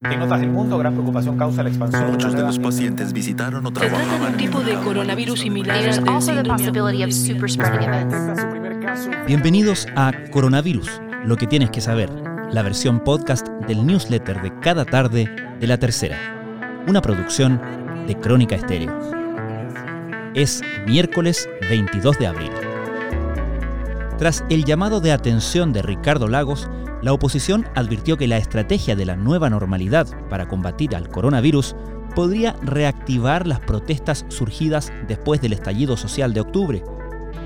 En otras del mundo, gran preocupación causa la expansión. Muchos de los pacientes visitaron o Se trata de trabajaban un tipo de coronavirus similar caso. Bienvenidos a Coronavirus, lo que tienes que saber, la versión podcast del newsletter de cada tarde de la tercera, una producción de Crónica Estéreo. Es miércoles 22 de abril. Tras el llamado de atención de Ricardo Lagos, la oposición advirtió que la estrategia de la nueva normalidad para combatir al coronavirus podría reactivar las protestas surgidas después del estallido social de octubre.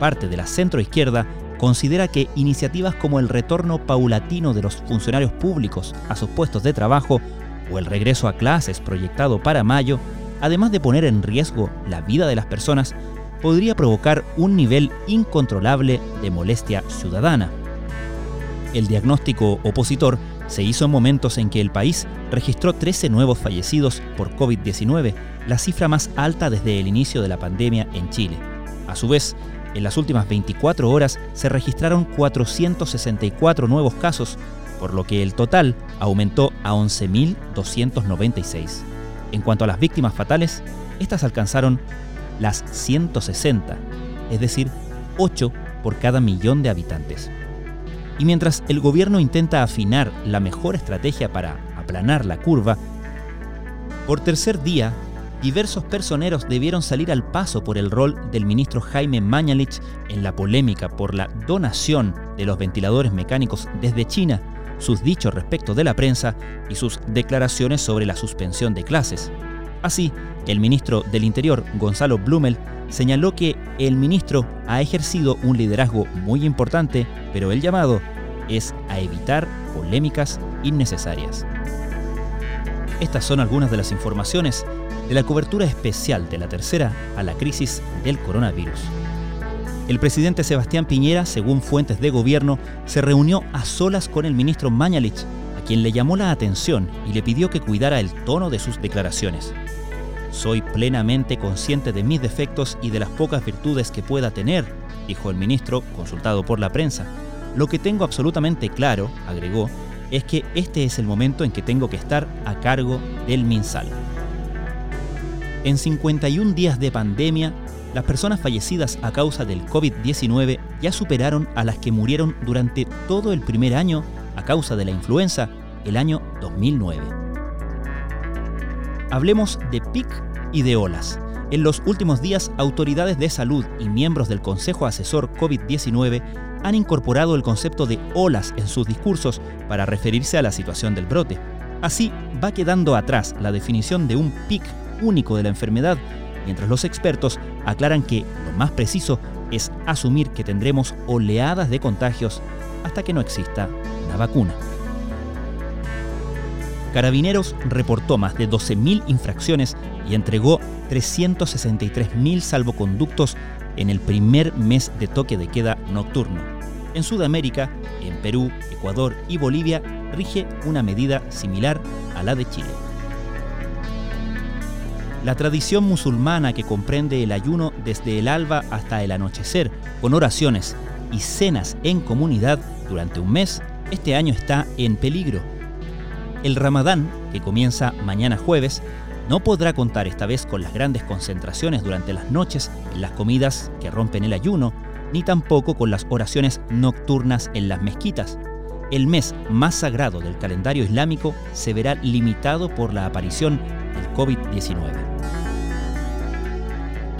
Parte de la centroizquierda considera que iniciativas como el retorno paulatino de los funcionarios públicos a sus puestos de trabajo o el regreso a clases proyectado para mayo, además de poner en riesgo la vida de las personas, podría provocar un nivel incontrolable de molestia ciudadana. El diagnóstico opositor se hizo en momentos en que el país registró 13 nuevos fallecidos por COVID-19, la cifra más alta desde el inicio de la pandemia en Chile. A su vez, en las últimas 24 horas se registraron 464 nuevos casos, por lo que el total aumentó a 11.296. En cuanto a las víctimas fatales, estas alcanzaron las 160, es decir, 8 por cada millón de habitantes. Y mientras el gobierno intenta afinar la mejor estrategia para aplanar la curva, por tercer día, diversos personeros debieron salir al paso por el rol del ministro Jaime Mañalich en la polémica por la donación de los ventiladores mecánicos desde China, sus dichos respecto de la prensa y sus declaraciones sobre la suspensión de clases. Así, el ministro del Interior, Gonzalo Blumel, señaló que el ministro ha ejercido un liderazgo muy importante, pero el llamado es a evitar polémicas innecesarias. Estas son algunas de las informaciones de la cobertura especial de la tercera a la crisis del coronavirus. El presidente Sebastián Piñera, según fuentes de gobierno, se reunió a solas con el ministro Mañalich, quien le llamó la atención y le pidió que cuidara el tono de sus declaraciones. Soy plenamente consciente de mis defectos y de las pocas virtudes que pueda tener, dijo el ministro, consultado por la prensa. Lo que tengo absolutamente claro, agregó, es que este es el momento en que tengo que estar a cargo del MinSal. En 51 días de pandemia, las personas fallecidas a causa del COVID-19 ya superaron a las que murieron durante todo el primer año a causa de la influenza, el año 2009. Hablemos de PIC y de olas. En los últimos días, autoridades de salud y miembros del Consejo Asesor COVID-19 han incorporado el concepto de olas en sus discursos para referirse a la situación del brote. Así, va quedando atrás la definición de un pic único de la enfermedad, mientras los expertos aclaran que lo más preciso es asumir que tendremos oleadas de contagios hasta que no exista una vacuna. Carabineros reportó más de 12.000 infracciones y entregó 363.000 salvoconductos en el primer mes de toque de queda nocturno. En Sudamérica, en Perú, Ecuador y Bolivia, rige una medida similar a la de Chile. La tradición musulmana que comprende el ayuno desde el alba hasta el anochecer, con oraciones y cenas en comunidad durante un mes, este año está en peligro. El Ramadán, que comienza mañana jueves, no podrá contar esta vez con las grandes concentraciones durante las noches en las comidas que rompen el ayuno, ni tampoco con las oraciones nocturnas en las mezquitas. El mes más sagrado del calendario islámico se verá limitado por la aparición del COVID-19.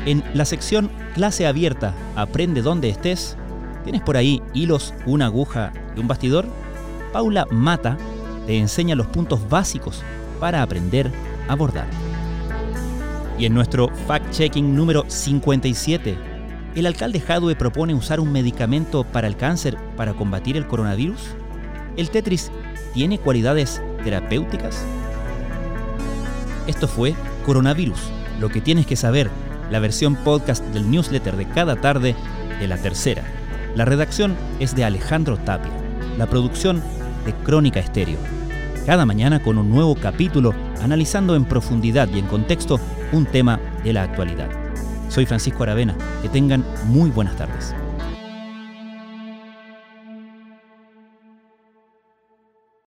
En la sección Clase Abierta, Aprende donde estés, ¿tienes por ahí hilos, una aguja y un bastidor? Paula Mata te enseña los puntos básicos para aprender a bordar. Y en nuestro fact-checking número 57, ¿el alcalde Jadwe propone usar un medicamento para el cáncer para combatir el coronavirus? ¿El Tetris tiene cualidades terapéuticas? Esto fue Coronavirus, lo que tienes que saber, la versión podcast del newsletter de cada tarde de la tercera. La redacción es de Alejandro Tapia, la producción de Crónica Estéreo. Cada mañana con un nuevo capítulo analizando en profundidad y en contexto un tema de la actualidad. Soy Francisco Aravena, que tengan muy buenas tardes.